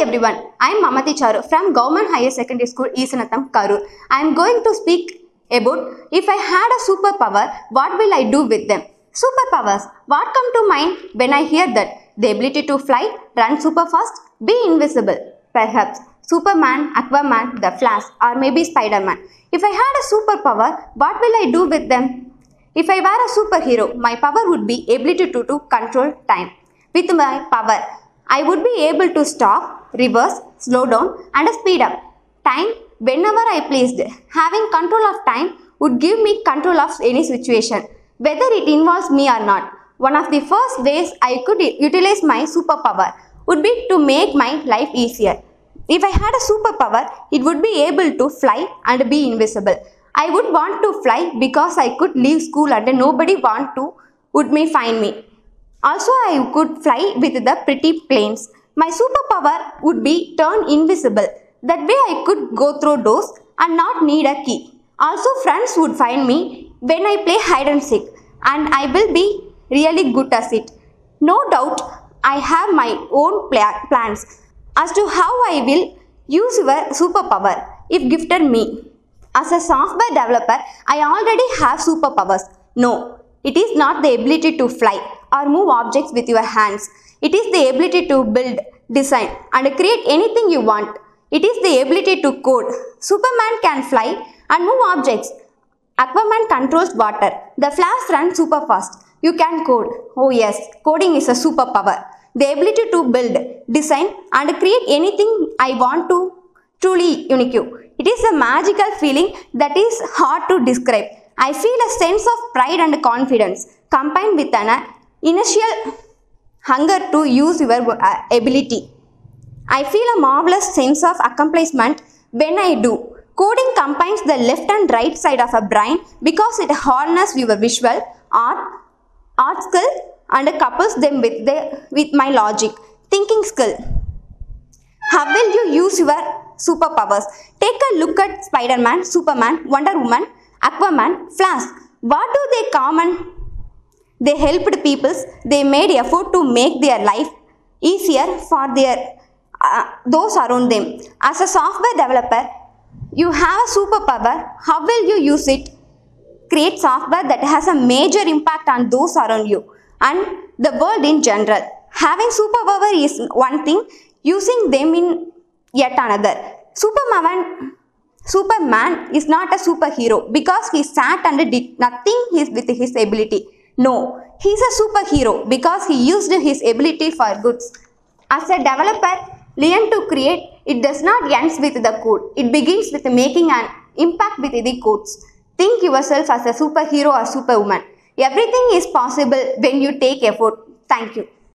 everyone, I am Mamathi Charu from Government Higher Secondary School, Isanatham, Karur. I am going to speak about if I had a superpower, what will I do with them? Superpowers. What come to mind when I hear that? The ability to fly, run super fast, be invisible. Perhaps Superman, Aquaman, The Flash, or maybe Spider-Man. If I had a superpower, what will I do with them? If I were a superhero, my power would be ability to, to control time. With my power, I would be able to stop, reverse, slow down and speed up. Time, whenever I pleased, having control of time would give me control of any situation, whether it involves me or not. One of the first ways I could utilize my superpower would be to make my life easier. If I had a superpower, it would be able to fly and be invisible. I would want to fly because I could leave school and nobody want to would me find me. Also, I could fly with the pretty planes. My superpower would be turn invisible. That way I could go through doors and not need a key. Also, friends would find me when I play hide and seek and I will be really good at it. No doubt, I have my own pla- plans as to how I will use your superpower if gifted me. As a software developer, I already have superpowers. No, it is not the ability to fly or move objects with your hands. It is the ability to build, design, and create anything you want. It is the ability to code. Superman can fly and move objects. Aquaman controls water. The Flash runs super fast. You can code. Oh yes, coding is a superpower. The ability to build, design, and create anything I want to truly unique. It is a magical feeling that is hard to describe. I feel a sense of pride and confidence combined with an initial hunger to use your uh, ability. I feel a marvelous sense of accomplishment when I do. Coding combines the left and right side of a brain because it harnesses your visual, art, art skill and couples them with, the, with my logic, thinking skill. How will you use your superpowers? Take a look at Spider-Man, Superman, Wonder Woman, Aquaman, Flash. What do they common? They helped peoples. They made effort to make their life easier for their uh, those around them. As a software developer, you have a superpower. How will you use it? Create software that has a major impact on those around you and the world in general. Having superpower is one thing, using them in yet another. Superman Superman is not a superhero because he sat and did nothing with his ability. No, he's a superhero because he used his ability for goods. As a developer, learn to create. It does not end with the code. It begins with making an impact with the codes. Think yourself as a superhero or superwoman. Everything is possible when you take effort. Thank you.